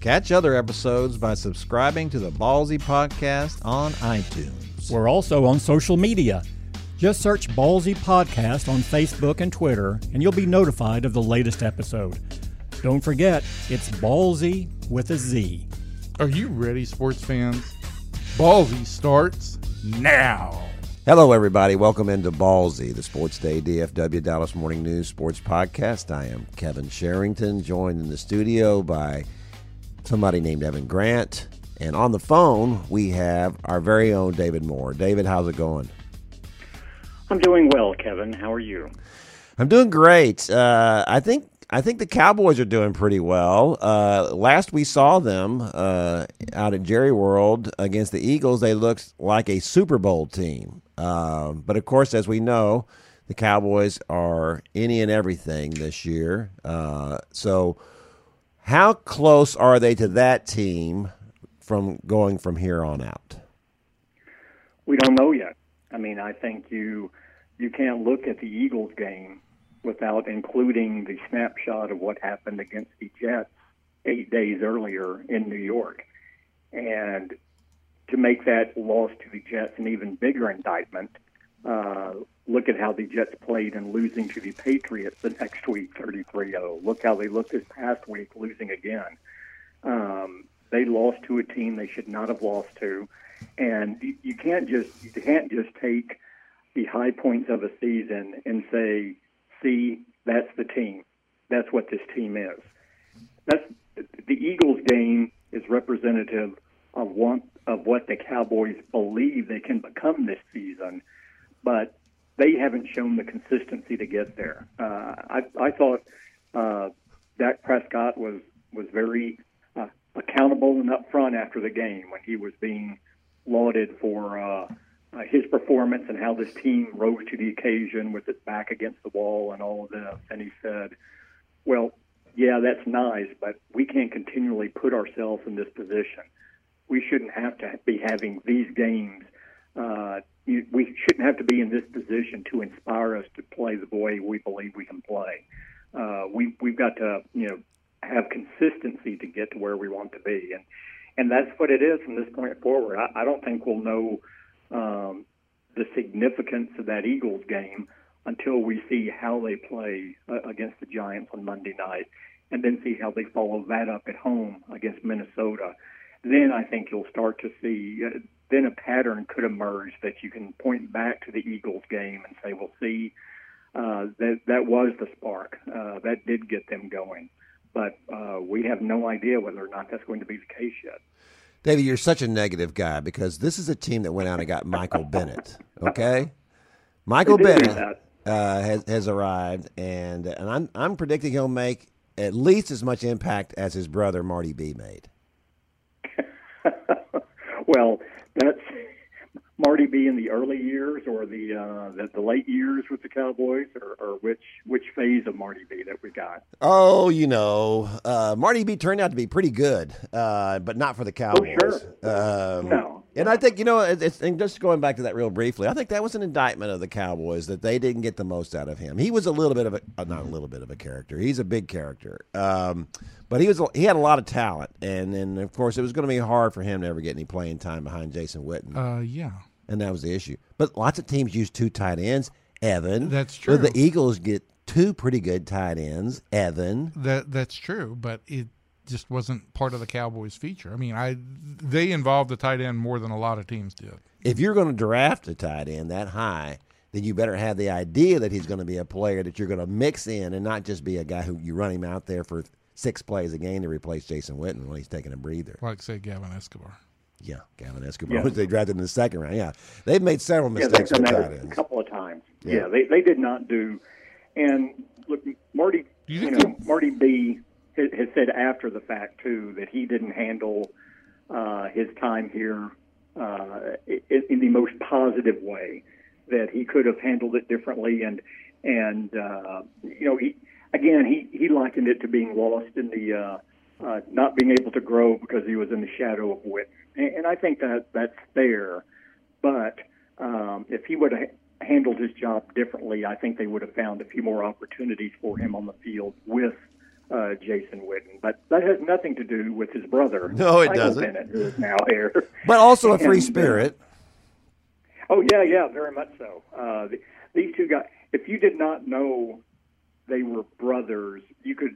Catch other episodes by subscribing to the Ballzy Podcast on iTunes. We're also on social media. Just search Ballzy Podcast on Facebook and Twitter, and you'll be notified of the latest episode. Don't forget, it's Ballzy with a Z. Are you ready, sports fans? Ballzy starts now. Hello, everybody. Welcome into Ballzy, the Sports Day DFW Dallas Morning News Sports Podcast. I am Kevin Sherrington, joined in the studio by somebody named Evan Grant. And on the phone, we have our very own David Moore. David, how's it going? I'm doing well, Kevin. How are you? I'm doing great. Uh, I think I think the Cowboys are doing pretty well. Uh, last we saw them uh, out at Jerry World against the Eagles, they looked like a Super Bowl team. Um, but of course, as we know, the Cowboys are any and everything this year. Uh, so how close are they to that team from going from here on out? We don't know yet. I mean, I think you you can't look at the Eagles game without including the snapshot of what happened against the Jets eight days earlier in New York, and to make that loss to the Jets an even bigger indictment. Uh, look at how the Jets played in losing to the Patriots the next week, 33-0. Look how they looked this past week, losing again. Um, they lost to a team they should not have lost to, and you, you can't just you can't just take the high points of a season and say, "See, that's the team. That's what this team is." That's the Eagles game is representative of one of what the Cowboys believe they can become this season, but they haven't shown the consistency to get there. Uh, I, I thought uh, Dak Prescott was was very uh, accountable and upfront after the game when he was being lauded for uh, uh, his performance and how this team rose to the occasion with its back against the wall and all of this. And he said, "Well, yeah, that's nice, but we can't continually put ourselves in this position. We shouldn't have to be having these games." Uh, we shouldn't have to be in this position to inspire us to play the way we believe we can play. Uh, we we've got to you know have consistency to get to where we want to be, and and that's what it is from this point forward. I, I don't think we'll know um, the significance of that Eagles game until we see how they play uh, against the Giants on Monday night, and then see how they follow that up at home against Minnesota. Then I think you'll start to see. Uh, then a pattern could emerge that you can point back to the Eagles game and say, "Well, see, uh, that that was the spark. Uh, that did get them going." But uh, we have no idea whether or not that's going to be the case yet. David, you're such a negative guy because this is a team that went out and got Michael Bennett. Okay, Michael Bennett uh, has has arrived, and and I'm I'm predicting he'll make at least as much impact as his brother Marty B made. well, that's Marty B in the early years or the uh, the, the late years with the Cowboys, or, or which which phase of Marty B that we got? Oh, you know, uh, Marty B turned out to be pretty good, uh, but not for the Cowboys. Oh, sure. Um, no. And I think you know, it's, and just going back to that real briefly, I think that was an indictment of the Cowboys that they didn't get the most out of him. He was a little bit of a, uh, not a little bit of a character. He's a big character, um, but he was he had a lot of talent, and then of course it was going to be hard for him to ever get any playing time behind Jason Witten. Uh, yeah, and that was the issue. But lots of teams use two tight ends. Evan, That's true. The Eagles get two pretty good tight ends. Evan, that that's true, but it just wasn't part of the Cowboys' feature. I mean, I they involved the tight end more than a lot of teams did. if you're going to draft a tight end that high, then you better have the idea that he's going to be a player that you're going to mix in and not just be a guy who you run him out there for six plays a game to replace Jason Witten when he's taking a breather. Like say Gavin Escobar. Yeah, Gavin Escobar, Yeah. they drafted in the second round. Yeah, they've made several Yeah, they've mistakes done with that tight a couple of times. Yeah. Yeah, they they did not do. And look, Marty, you you, know, Marty B has said after the fact too that he didn't handle uh, his time here uh, in, in the most positive way. That he could have handled it differently, and and uh, you know he again he he likened it to being lost in the uh, uh, not being able to grow because he was in the shadow of Witten, and, and I think that that's fair. But um, if he would have handled his job differently, I think they would have found a few more opportunities for him on the field with uh, Jason Witten. But that has nothing to do with his brother, No, it Michael doesn't. Bennett, who is now here. But also a free And, uh, spirit. Oh yeah, yeah, very much so. Uh, the, these two guys. If you did not know they were brothers, you could.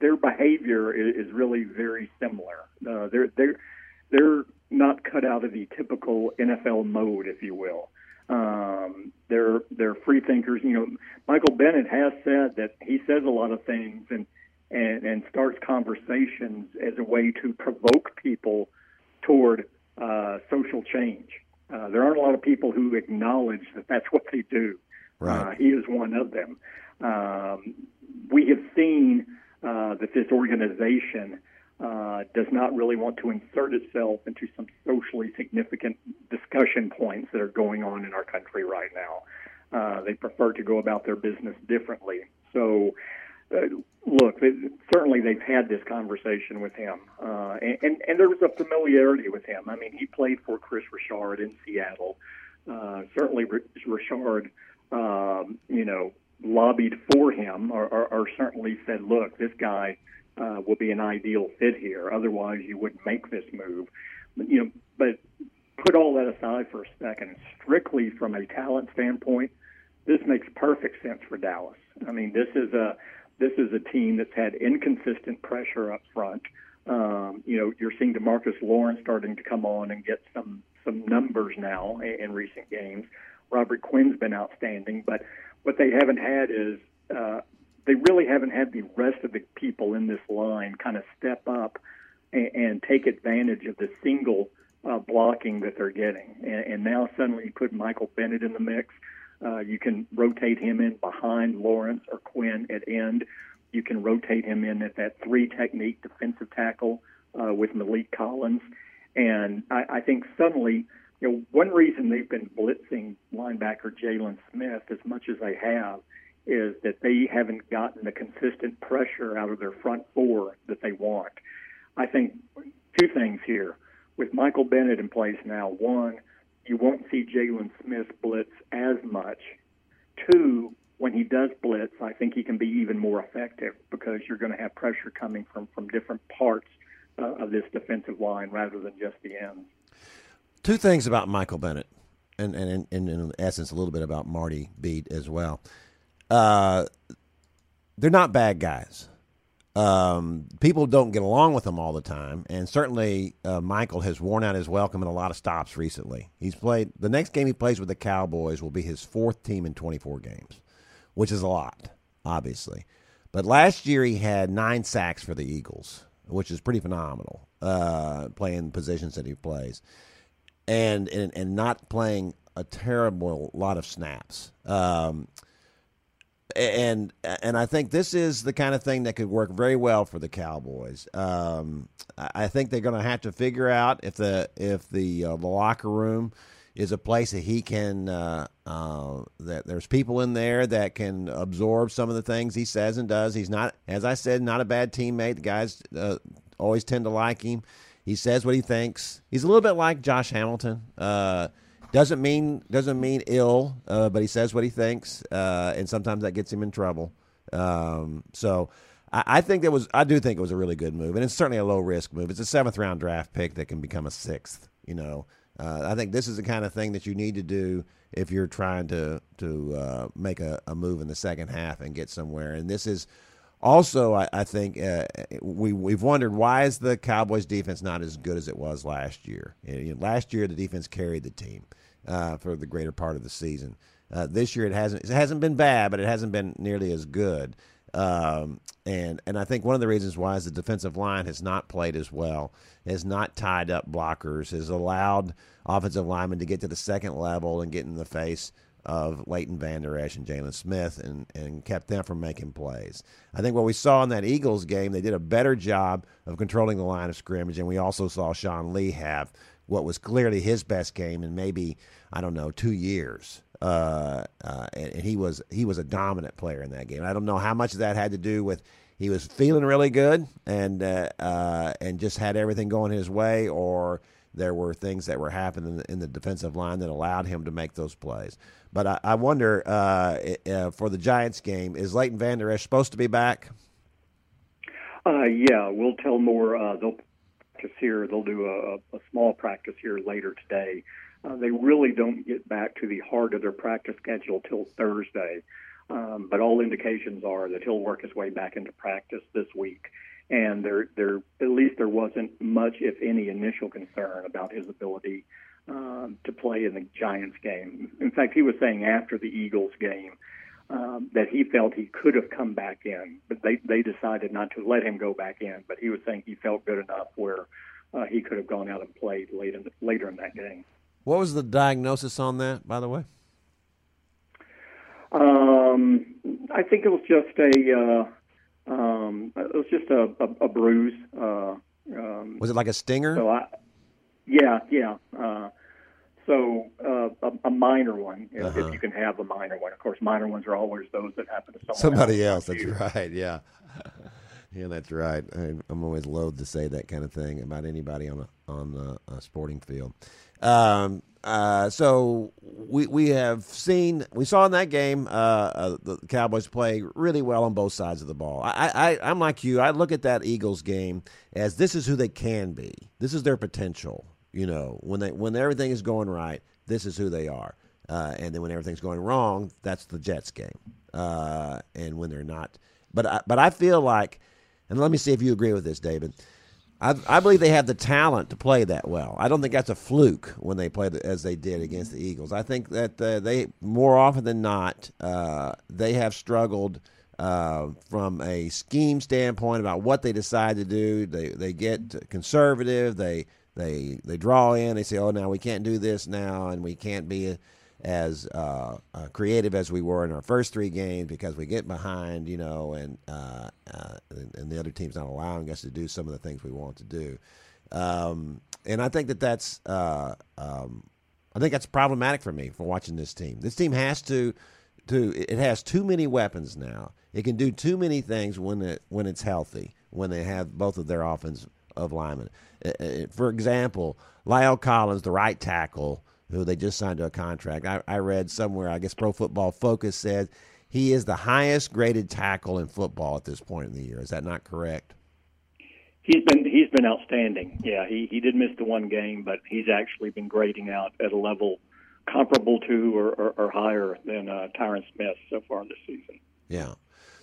Their behavior is, is really very similar. Uh, they're they're they're not cut out of the typical NFL mode, if you will. Um, they're they're free thinkers. You know, Michael Bennett has said that he says a lot of things and and and starts conversations as a way to provoke people toward uh, social change. Uh, there aren't a lot of people who acknowledge that that's what they do. Right. Uh, he is one of them. Um, we have seen uh, that this organization uh, does not really want to insert itself into some socially significant discussion points that are going on in our country right now. Uh, they prefer to go about their business differently. So, uh, look, they, certainly they've had this conversation with him, uh, and, and and there was a familiarity with him. I mean, he played for Kris Richard in Seattle. Uh, certainly, Richard, um, you know, lobbied for him, or, or, or certainly said, "Look, this guy uh, will be an ideal fit here. Otherwise, you wouldn't make this move." But, you know, but put all that aside for a second. Strictly from a talent standpoint, this makes perfect sense for Dallas. I mean, this is a this is a team that's had inconsistent pressure up front. Um, you know, you're seeing Demarcus Lawrence starting to come on and get some some numbers now in, in recent games. Robert Quinn's been outstanding, but what they haven't had is uh, they really haven't had the rest of the people in this line kind of step up and, and take advantage of the single uh, blocking that they're getting. And, and now suddenly you put Michael Bennett in the mix. Uh, you can rotate him in behind Lawrence or Quinn at end. You can rotate him in at that three technique defensive tackle uh, with Maliek Collins. And I, I think suddenly, you know, one reason they've been blitzing linebacker Jaylon Smith as much as they have is that they haven't gotten the consistent pressure out of their front four that they want. I think two things here. With Michael Bennett in place now, one, you won't see Jaylon Smith blitz as much. Two, when he does blitz, I think he can be even more effective because you're going to have pressure coming from, from different parts uh, of this defensive line rather than just the ends. Two things about Michael Bennett, and, and, and in essence, a little bit about Marty Beat as well. Uh, they're not bad guys. Um, people don't get along with them all the time, and certainly uh, Michael has worn out his welcome in a lot of stops recently. He's played the next game he plays with the Cowboys will be his fourth team in 24 games, which is a lot, obviously. But last year he had nine sacks for the Eagles, which is pretty phenomenal. Uh, playing positions that he plays, and and and not playing a terrible lot of snaps. Um, and and I think this is the kind of thing that could work very well for the Cowboys. Um, I think they're going to have to figure out if the if the, uh, the locker room is a place that he can uh, uh, that there's people in there that can absorb some of the things he says and does. He's not, as I said, not a bad teammate. The guys uh, always tend to like him. He says what he thinks. He's a little bit like Josh Hamilton. Doesn't mean doesn't mean ill, uh, but he says what he thinks, uh, and sometimes that gets him in trouble. Um, so I, I think that was I do think it was a really good move, and it's certainly a low risk move. It's a seventh round draft pick that can become a sixth. You know, uh, I think this is the kind of thing that you need to do if you're trying to to uh, make a, a move in the second half and get somewhere. And this is also, I, I think uh, we we've wondered why is the Cowboys defense not as good as it was last year. You know, last year the defense carried the team uh, for the greater part of the season. Uh, this year it hasn't it hasn't been bad, but it hasn't been nearly as good. Um, and and I think one of the reasons why is the defensive line has not played as well, has not tied up blockers, has allowed offensive linemen to get to the second level and get in the face of Leighton Vander Esch and Jaylon Smith and, and kept them from making plays. I think what we saw in that Eagles game, they did a better job of controlling the line of scrimmage, and we also saw Sean Lee have what was clearly his best game in maybe I don't know two years. Uh, uh, and, and he was he was a dominant player in that game. I don't know how much of that had to do with he was feeling really good and uh, uh, and just had everything going his way, or there were things that were happening in the, in the defensive line that allowed him to make those plays. But I, I wonder uh, uh, for the Giants game, is Leighton Vander Esch supposed to be back? Yeah, we'll tell more. They'll practice here. They'll do a, a small practice here later today. Uh, they really don't get back to the heart of their practice schedule till Thursday. Um, but all indications are that he'll work his way back into practice this week. And there, there, at least there wasn't much, if any, initial concern about his ability um, to play in the Giants game. In fact, he was saying after the Eagles game um, that he felt he could have come back in, but they they decided not to let him go back in. But he was saying he felt good enough where uh, he could have gone out and played late in the, later in that game. What was the diagnosis on that, by the way? Um, I think it was just a uh, um, it was just a, a, a bruise. Uh, um, was it like a stinger? So I, yeah, yeah. Uh, so uh, a, a minor one, if, Uh-huh. if you can have a minor one. Of course, minor ones are always those that happen to someone Somebody else. else. That's right. Yeah. Yeah, that's right. I, I'm always loath to say that kind of thing about anybody on a on a, a sporting field. Um, uh, so we we have seen we saw in that game uh, uh, the Cowboys play really well on both sides of the ball. I, I I'm like you. I look at that Eagles game as this is who they can be. This is their potential. You know, when they when everything is going right, this is who they are. Uh, and then when everything's going wrong, that's the Jets game. Uh, and when they're not, but I, but I feel like, and let me see if you agree with this, David. I, I believe they have the talent to play that well. I don't think that's a fluke when they played as they did against the Eagles. I think that uh, they more often than not uh, they have struggled uh, from a scheme standpoint about what they decide to do. They they get conservative. They they they draw in. They say, oh, now we can't do this now, and we can't be as uh, uh, creative as we were in our first three games because we get behind, you know, and, uh, uh, and the other team's not allowing us to do some of the things we want to do. Um, and I think that that's uh, um, I think that's problematic for me for watching this team. This team has to to it has too many weapons now. It can do too many things when it when it's healthy. When they have both of their offense of linemen. Uh, uh, For example, La'el Collins, the right tackle, who they just signed to a contract. I, I read somewhere, I guess Pro Football Focus said he is the highest graded tackle in football at this point in the year. Is that not correct? He's been he's been outstanding. Yeah, he he did miss the one game, but he's actually been grading out at a level comparable to or, or, or higher than uh, Tyron Smith so far in this season. Yeah.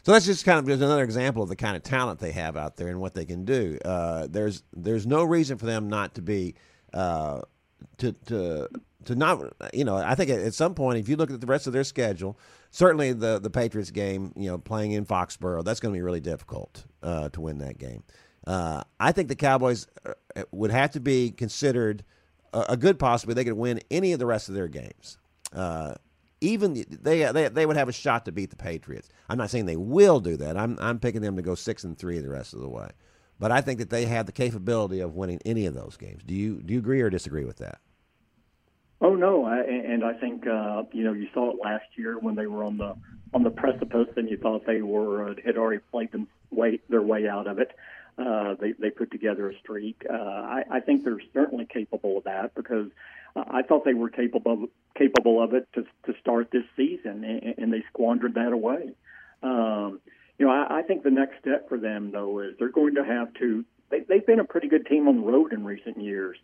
So that's just kind of just another example of the kind of talent they have out there and what they can do. Uh, there's there's no reason for them not to be uh, to to to not you know I think at, some point if you look at the rest of their schedule, certainly the the Patriots game you know playing in Foxborough that's going to be really difficult uh, to win that game. Uh, I think the Cowboys uh, would have to be considered a, a good possibility they could win any of the rest of their games. Even they, they they would have a shot to beat the Patriots. I'm not saying they will do that. I'm I'm picking them to go six and three the rest of the way. But I think that they have the capability of winning any of those games. Do you do you agree or disagree with that? Oh no, I, and I think uh, you know you saw it last year when they were on the on the precipice, and you thought they were uh, had already played them way their way out of it. Uh, they they put together a streak. Uh, I, I think they're certainly capable of that because uh, I thought they were capable capable of it to to start this season, and, and they squandered that away. Um, you know, I, I think the next step for them though is they're going to have to. They, they've been a pretty good team on the road in recent years.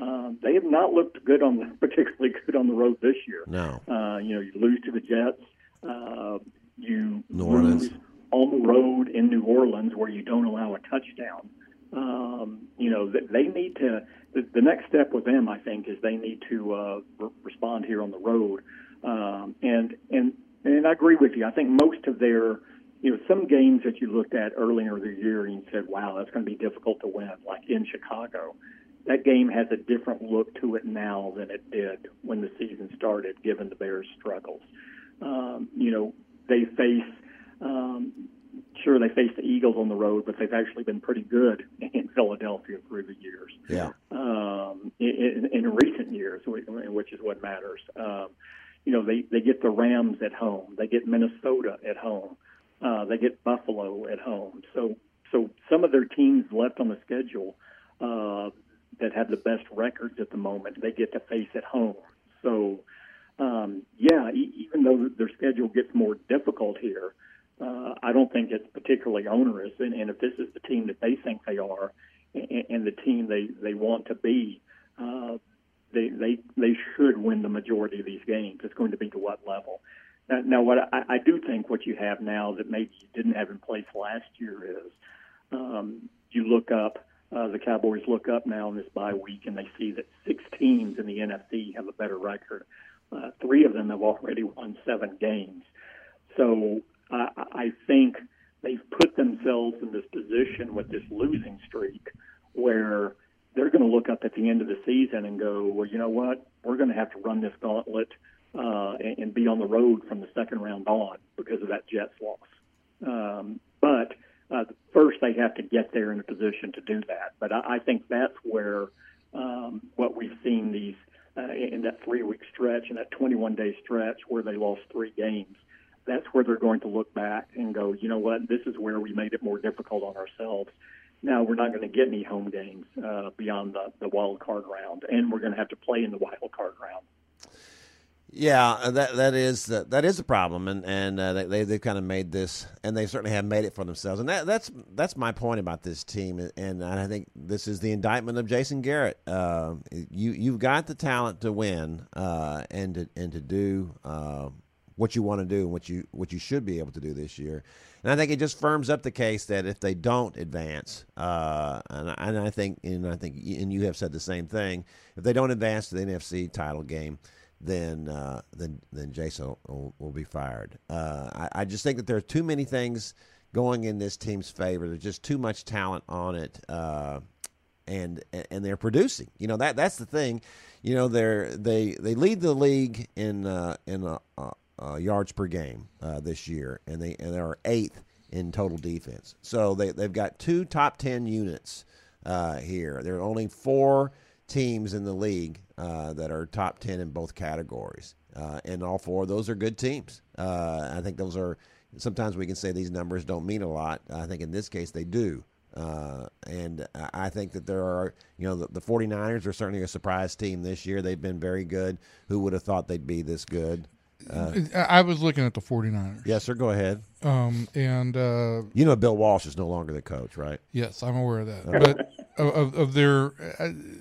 Um, they have not looked good on the, particularly good on the road this year. No. Uh, you know, you lose to the Jets. Uh, you New Orleans. lose on the road in New Orleans where you don't allow a touchdown. Um, you know, th- they need to. The, next step with them, I think, is they need to uh, re- respond here on the road. Um, and and and I agree with you. I think most of their, you know, some games that you looked at earlier in the year and you said, "Wow, that's going to be difficult to win," like in Chicago. that game has a different look to it now than it did when the season started, given the Bears' struggles. Um, you know, they face, um, sure, they face the Eagles on the road, but they've actually been pretty good in Philadelphia through the years. Yeah. Um, in, in recent years, which is what matters. Um, you know, they, they get the Rams at home, they get Minnesota at home, uh, they get Buffalo at home. So, so some of their teams left on the schedule uh, that have the best records at the moment, they get to face at home. So, um, yeah, e- even though their schedule gets more difficult here, uh, I don't think it's particularly onerous. And, and if this is the team that they think they are, and, and the team they they want to be, uh, they they they should win the majority of these games. It's going to be to what level. Now, now what I, I do think what you have now that maybe you didn't have in place last year is um, you look up uh, the Cowboys look up now in this bye week and they see that six teams in the NFC have a better record. Uh, three of them have already won seven games. So uh, I think they've put themselves in this position with this losing streak where they're going to look up at the end of the season and go, well, you know what? We're going to have to run this gauntlet uh, and, and be on the road from the second round on because of that Jets loss. Um, but uh, first, they have to get there in a position to do that. But I, I think that's where um, what we've seen these uh, in that three week stretch and that 21 day stretch where they lost three games. That's where they're going to look back and go, you know what, this is where we made it more difficult on ourselves. Now we're not going to get any home games uh, beyond the, the wild card round, and we're going to have to play in the wild card round. Yeah, uh, that that is uh, that is a problem, and and uh, they they've kind of made this, and they certainly have made it for themselves, and that that's that's my point about this team, and I think this is the indictment of Jason Garrett. Uh, you you've got the talent to win, uh, and to and to do uh, what you want to do, and what you what you should be able to do this year, and I think it just firms up the case that if they don't advance, and, and I think and I think and you have said the same thing, if they don't advance to the NFC title game then uh, then then Jason will, will be fired. Uh, I, I, just think that there are too many things going in this team's favor. There's just too much talent on it, uh, and and they're producing. You know that that's the thing. You know they're they they lead the league in uh, in uh, uh, yards per game this year, and they and they are eighth in total defense. So they they've got two top ten units here. There are only four teams in the league uh, that are top 10 in both categories. Uh, and all four of those are good teams. Uh, I think those are, sometimes we can say these numbers don't mean a lot. I think in this case they do. Uh, and I think that there are, you know, the, the 49ers are certainly a surprise team this year. They've been very good. Who would have thought they'd be this good? Uh, I was looking at the 49ers. Yes, sir. Go ahead. Um, and uh, you know, Bill Walsh is no longer the coach, right? Yes, I'm aware of that. But of, of their,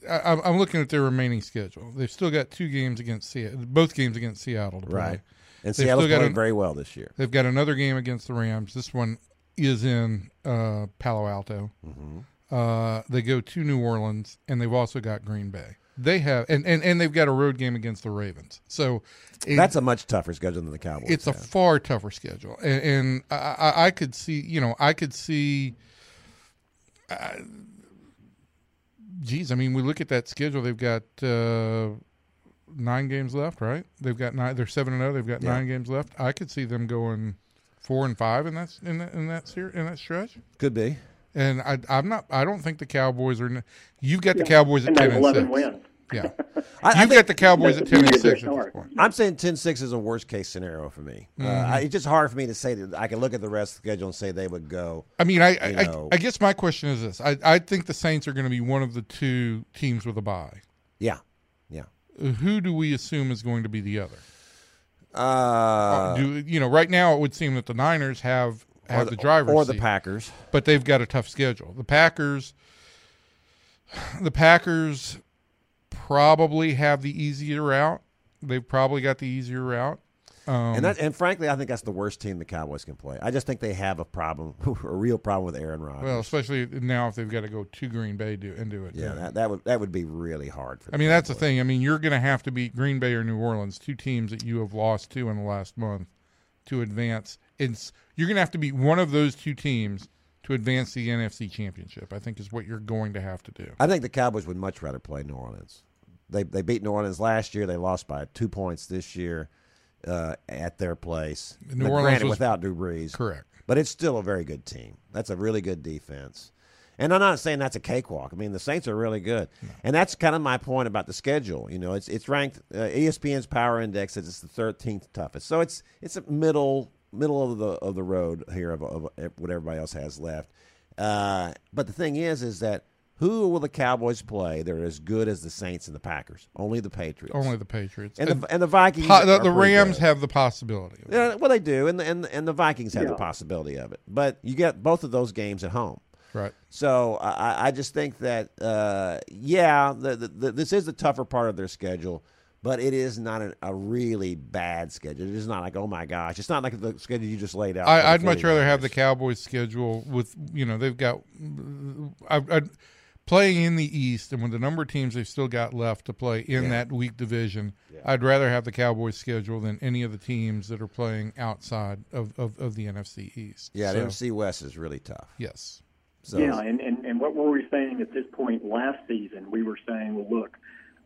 I, am looking at their remaining schedule. They've still got two games against Seattle, both games against Seattle, right? And they've Seattle's playing very well this year. They've got another game against the Rams. This one is in uh, Palo Alto. Mm-hmm. Uh, they go to New Orleans, and they've also got Green Bay. They have, and, and, and they've got a road game against the Ravens. So it, that's a much tougher schedule than the Cowboys. It's have. a far tougher schedule, and, and I, I, could see, you know, I could see. Uh, geez, I mean, we look at that schedule. They've got uh, nine games left, right? They've got nine. They're seven and zero. Oh. They've got yeah. nine games left. I could see them going four and five in that in that in that, in that stretch. Could be. And I, I'm not. I don't think the Cowboys are. You've got the Cowboys at and ten and six. Wins. Yeah, I, you've got the Cowboys at ten and six. I'm saying 10-6 is a worst case scenario for me. Uh, mm-hmm. Uh, I, it's just hard for me to say that I can look at the rest of the schedule and say they would go. I mean, I I, I, guess my question is this: I I think the Saints are going to be one of the two teams with a bye. Yeah, yeah. Who do we assume is going to be the other? Uh, do you know? Right now, it would seem that the Niners have have the, the drivers or the Packers, but they've got a tough schedule. The Packers, the Packers probably have the easier route. They've probably got the easier route. Um, and that, and frankly, I think that's the worst team the Cowboys can play. I just think they have a problem, a real problem with Aaron Rodgers. Well, especially now if they've got to go to Green Bay do and do it. Yeah, that, that, would that would be really hard. for I mean, that's the thing. I mean, you're going to have to beat Green Bay or New Orleans, two teams that you have lost to in the last month, to advance. It's you're going to have to beat one of those two teams to advance the NFC Championship. I think is what you're going to have to do. I think the Cowboys would much rather play New Orleans. They they beat New Orleans last year. They lost by two points this year uh, at their place. New Now, Orleans granted, was- without Drew Brees, Correct. but it's still a very good team. That's a really good defense. And I'm not saying that's a cakewalk. I mean, the Saints are really good, and that's kind of my point about the schedule. You know, it's it's ranked uh, ESPN's Power Index says it's the 13th toughest, so it's it's a middle middle of the of the road here of, of what everybody else has left. Uh, but the thing is, is that who will the Cowboys play? They're as good as the Saints and the Packers. Only the Patriots. Only the Patriots and the and the Vikings. Po- the, the Rams have the possibility. Yeah, well, they do, and the, and and the Vikings have the possibility of it. But you get both of those games at home. Right. So I, I just think that uh, yeah, the, the, the, this is the tougher part of their schedule, but it is not an, a really bad schedule. It is not like oh my gosh, it's not like the schedule you just laid out. I, I'd much rather have the Cowboys schedule with you know they've got I, I, playing in the East and with the number of teams they've still got left to play in Yeah. that weak division. I'd rather have the Cowboys schedule than any of the teams that are playing outside of, of, of the NFC East. Yeah, So, the NFC West is really tough. yes. So Yeah, and, and, and what were we saying at this point last season? We were saying, well, look,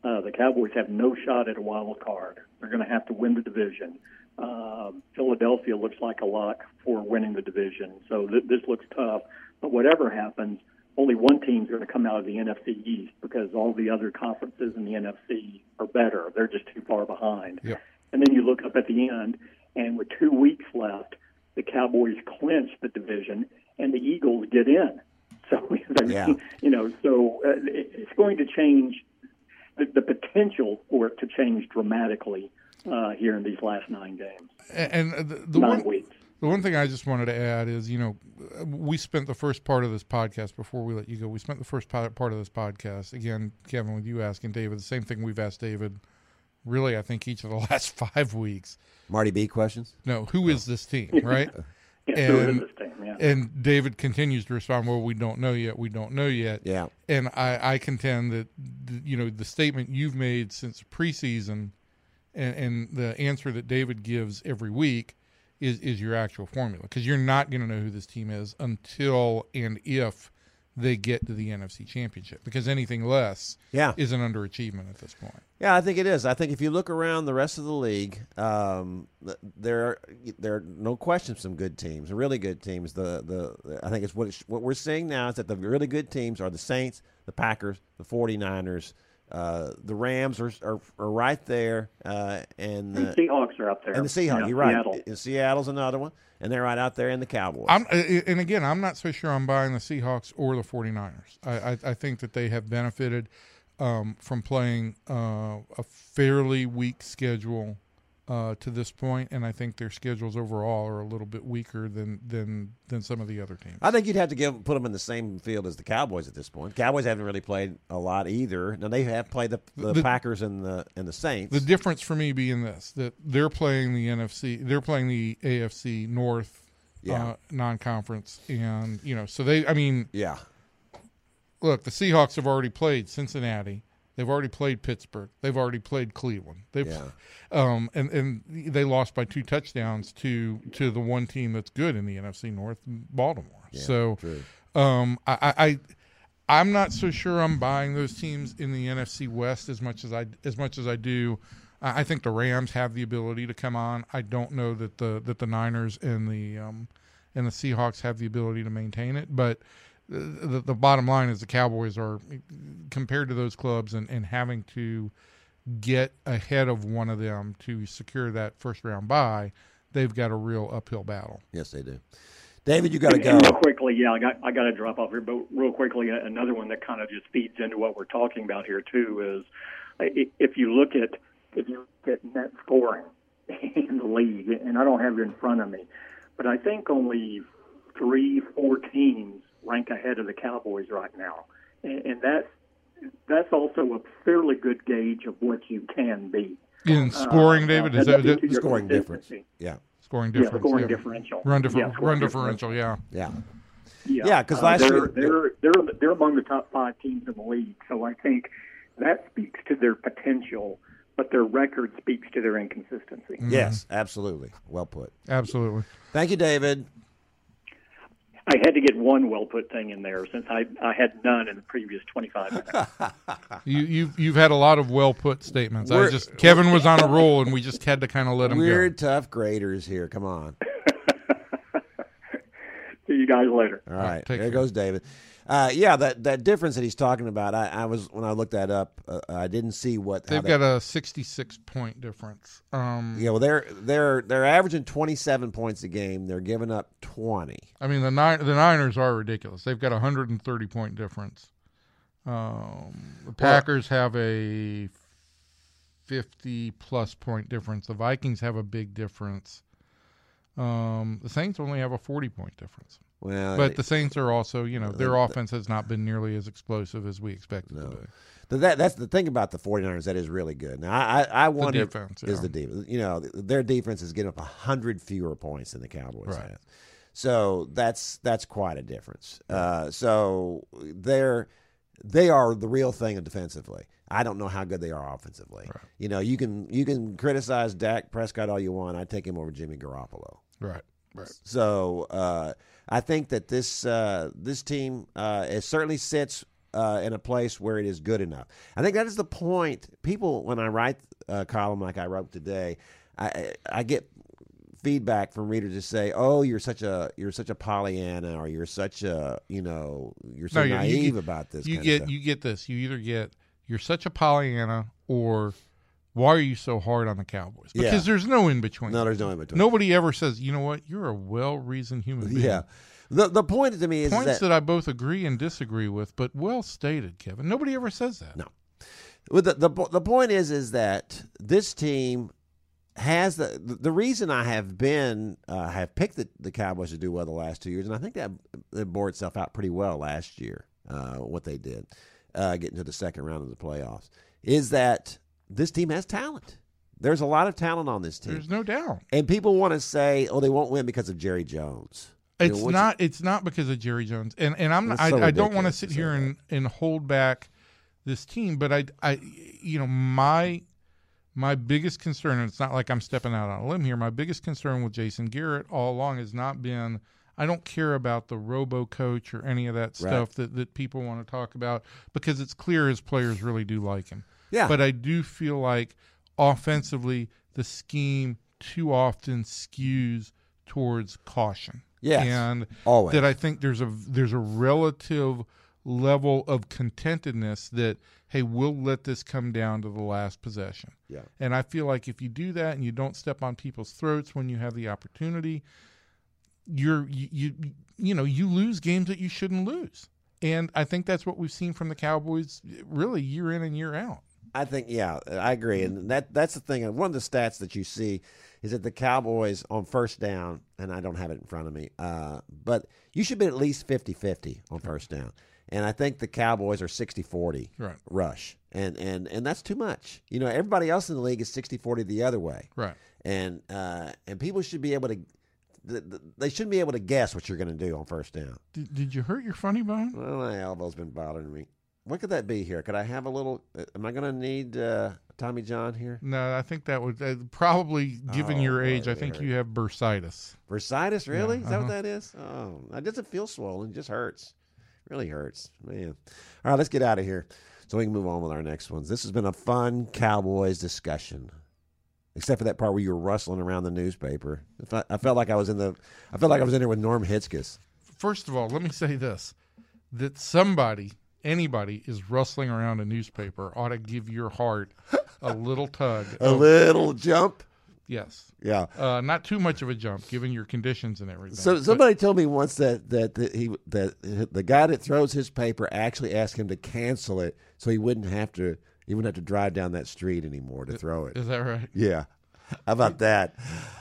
uh, the Cowboys have no shot at a wild card. They're going to have to win the division. Uh, Philadelphia looks like a lock for winning the division. So th- this looks tough. But whatever happens, only one team's going to come out of the NFC East because all the other conferences in the NFC are better. They're just too far behind. Yeah. And then you look up at the end, and with two weeks left, the Cowboys clinch the division, and the Eagles get in. So, I mean, Yeah. you know, so uh, it's going to change the, the potential for it to change dramatically uh, here in these last nine games, And, and the, the nine one weeks. The one thing I just wanted to add is, you know, we spent the first part of this podcast before we let you go. We spent the first part part of this podcast again, Kevin, with you asking David the same thing we've asked David. Really, I think each of the last five weeks. Marty B questions. No, who is this team, right? Yeah, so it is and- this team, yeah. and David continues to respond, "Well, we don't know yet. We don't know yet." Yeah, And I, I contend that th- you know the statement you've made since preseason, and, and the answer that David gives every week is is your actual formula because you're not going to know who this team is until and if they get to the NFC Championship because anything less yeah. is an underachievement at this point. Yeah, I think it is. I think if you look around the rest of the league, um, there are, there are no question some good teams, really good teams. The the I think it's what it's, what we're seeing now is that the really good teams are the Saints, the Packers, the 49ers, uh, the Rams are, are are right there, uh, and And the, the Seahawks are up there. and the Seahawks. Yeah, you're right. Seattle. And Seattle's another one, and they're right out there in the Cowboys. I'm uh, and again, I'm not so sure I'm buying the Seahawks or the 49ers. I I, I think that they have benefited um, from playing uh, a fairly weak schedule uh, to this point, and I think their schedules overall are a little bit weaker than than than some of the other teams. I think you'd have to give put them in the same field as the Cowboys at this point. Cowboys haven't really played a lot either. Now they have played the, the, The- Packers and the and the Saints. The difference for me being this that they're playing the NFC, they're playing the AFC North Yeah. uh, non-conference, and you know, so they. I mean, yeah, look, the Seahawks have already played Cincinnati. They've already played Pittsburgh. They've already played Cleveland. They've, Yeah. um, and and they lost by two touchdowns to to the one team that's good in the NFC North, Baltimore. so, true. um, I, I, I'm not so sure I'm buying those teams in the NFC West as much as I as much as I do. I I think the Rams have the ability to come on. I don't know that the that the Niners and the um, and the Seahawks have the ability to maintain it, but the, the bottom line is the Cowboys are compared to those clubs and, and having to get ahead of one of them to secure that first round bye, they've got a real uphill battle. Yes, they do. David, you got to go. and real quickly, yeah, I got I got to drop off here, but real quickly, another one that kind of just feeds into what we're talking about here too is if you look at if you look at net scoring in the league, and I don't have it in front of me, but I think only three, four teams rank ahead of the Cowboys right now, and, and that's that's also a fairly good gauge of what you can be. In scoring, Uh, David, uh, is that, to that your Scoring difference. Yeah, scoring Yeah, difference? scoring yeah. differential. Run, differ- Yeah, scoring run differential, yeah. yeah. Yeah, Yeah, 'cause Uh, last they're, year- they're they're they're among the top five teams in the league. So I think that speaks to their potential, but their record speaks to their inconsistency. Yes, absolutely. Well put. Absolutely. Thank you, David. I had to get one well put thing in there since I I had none in the previous 25 minutes. You, you've you've had a lot of well put statements. I We're- just Kevin was on a roll, and we just had to kind of let him We're go. tough graders here. Come on. See you guys later. All right, take there care. goes David. Uh, yeah, that that difference that he's talking about. I, I was when I looked that up, uh, I didn't see what They've that- got a 66 point difference. Um, Yeah, well, they're they're they're averaging twenty seven points a game. They're giving up twenty. I mean the Ni- the Niners are ridiculous. They've got a 130 point difference. Um, the Packers have a 50 plus point difference. The Vikings have a big difference. Um, the Saints only have a 40 point difference. Well, But the Saints are also, you know, their offense has not been nearly as explosive as we expected No. to be. That that's the thing about the 49ers that is really good. Now I I, I wonder defense, is yeah. the defense. You know, their defense is getting up hundred fewer points than the Cowboys Right. have. So that's that's quite a difference. Uh, so they're they are the real thing defensively. I don't know how good they are offensively. You know, you can you can criticize Dak Prescott all you want. I take him over Jimmy Garoppolo. Right. Right. So uh, I think that this uh, this team uh, it certainly sits uh, in a place where it is good enough. I think that is the point. People, when I write a column like I wrote today, I I get feedback from readers to say, "Oh, you're such a you're such a Pollyanna, or you're such a you know you're so No, you- you naive get- about this." You kind of get you get this. You either get you're such a Pollyanna or why are you so hard on the Cowboys? Yeah. Because there's no in between. no, there's no in between. Nobody ever says, you know what, you're a well reasoned human being. yeah. The the point to me is Points that, that, I both agree and disagree with, but well stated, Kevin. Nobody ever says that. No. Well, the, the the point is is that this team has the the reason I have been uh, have picked the, the Cowboys to do well the last two years, and I think that it bore itself out pretty well last year. Uh, what they did, uh, getting to the second round of the playoffs, is that this team has talent. There's a lot of talent on this team, There's no doubt. and people want to say, "Oh, they won't win because of Jerry Jones." You know, It's not. It's not because of Jerry Jones, and and I'm. I, so I don't want to sit here and, and hold back this team, but I, I, you know, my my biggest concern, and it's not like I'm stepping out on a limb here. My biggest concern with Jason Garrett all along has not been. I don't care about the robo coach or any of that stuff that, that people want to talk about because it's clear his players really do like him. Yeah. But I do feel like offensively, the scheme too often skews towards caution. Yes, And always. that I think there's a there's a relative level of contentedness that hey, we'll let this come down to the last possession. Yeah. And I feel like if you do that and you don't step on people's throats when you have the opportunity, you're you you, you know, you lose games that you shouldn't lose. And I think that's what we've seen from the Cowboys really year in and year out. I think yeah, I agree, and that that's the thing. One of the stats that you see is that the Cowboys on first down, and I don't have it in front of me, uh, but you should be at least 50-50 on first down, and I think the Cowboys are 60-40 Right. rush, and and and that's too much. You know, everybody else in the league is 60-40 the other way, Right. and uh, and people should be able to. th- th- They shouldn't be able to guess what you're going to do on first down. Did, did you hurt your funny bone? Well, my elbow's been bothering me. What could that be here? Could I have a little? uh, Am I going to need uh, Tommy John here? No, I think that would uh, probably, given Oh, your age, I think hurt. you have bursitis. Bursitis, really? Yeah, Is that what uh-huh. that is? Oh, it doesn't feel swollen. It just hurts. Really hurts, man. All right, let's get out of here so we can move on with our next ones. This has been a fun Cowboys discussion, except for that part where you were rustling around the newspaper. I felt like I was in the. I felt like I was in there with Norm Hitzges. First of all, let me say this: that somebody, anybody, is rustling around a newspaper ought to give your heart a little tug. A little jump. yes, Yeah. uh, not too much of a jump, given your conditions and everything. So But- somebody told me once that that, that he that the guy that throws his paper actually asked him to cancel it so he wouldn't have to he wouldn't have to drive down that street anymore to throw it. is that right? Yeah. How about that?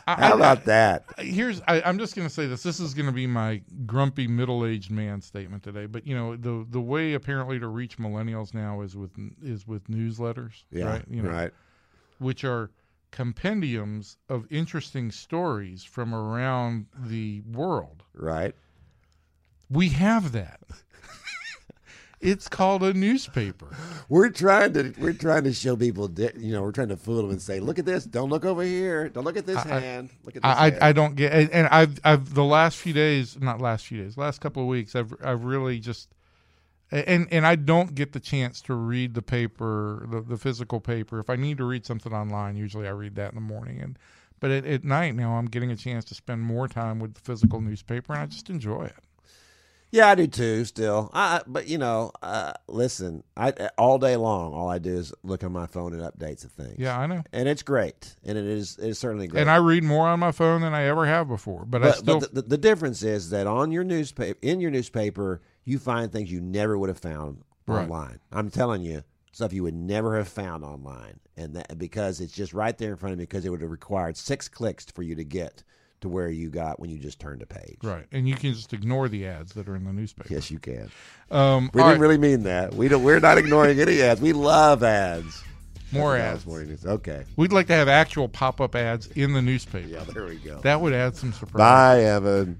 I- How I- about that? here's I, I'm just going to say this. This is going to be my grumpy middle-aged man statement today. But you know the the way apparently to reach millennials now is with is with newsletters, Yeah. right? You know, right. which are compendiums of interesting stories from around the world. Right. We have that. it's called a newspaper. we're trying to we're trying to show people, di- you know, we're trying to fool them and say, look at this, don't look over here, don't look at this hand, look at this. I. I I don't get and, and I've I've the last few days not last few days last couple of weeks I've I've really just and and I don't get the chance to read the paper the, the physical paper if I need to read something online usually I read that in the morning and but at, at night now I'm getting a chance to spend more time with the physical newspaper and I just enjoy it Yeah, I do too. Still, I, but you know, uh, listen, I all day long, all I do is look on my phone and updates of things. yeah I know and it's great, and it is it is certainly great. and I read more on my phone than I ever have before but, I still but the, the difference is that on your newspaper, in your newspaper, you find things you never would have found Right. online. I'm telling you, stuff you would never have found online, and that because it's just right there in front of me. Because it would have required six clicks for you to get to where you got when you just turned a page. right and you can just ignore the ads that are in the newspaper Yes, you can. um We didn't right, really mean that. We don't. We're not ignoring any ads. We love ads. more ads Morning News. Okay. we'd like to have actual pop-up ads in the newspaper Yeah, there we go. That would add some surprise. Bye, Evan.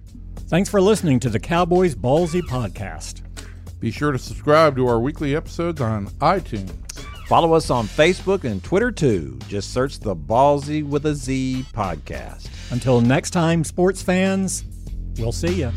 Thanks for listening to the Cowboys Ballzy podcast. Be sure to subscribe to our weekly episodes on iTunes. Follow us on Facebook and Twitter too. Just search the Ballzy with a Z podcast. Until next time, sports fans, we'll see you.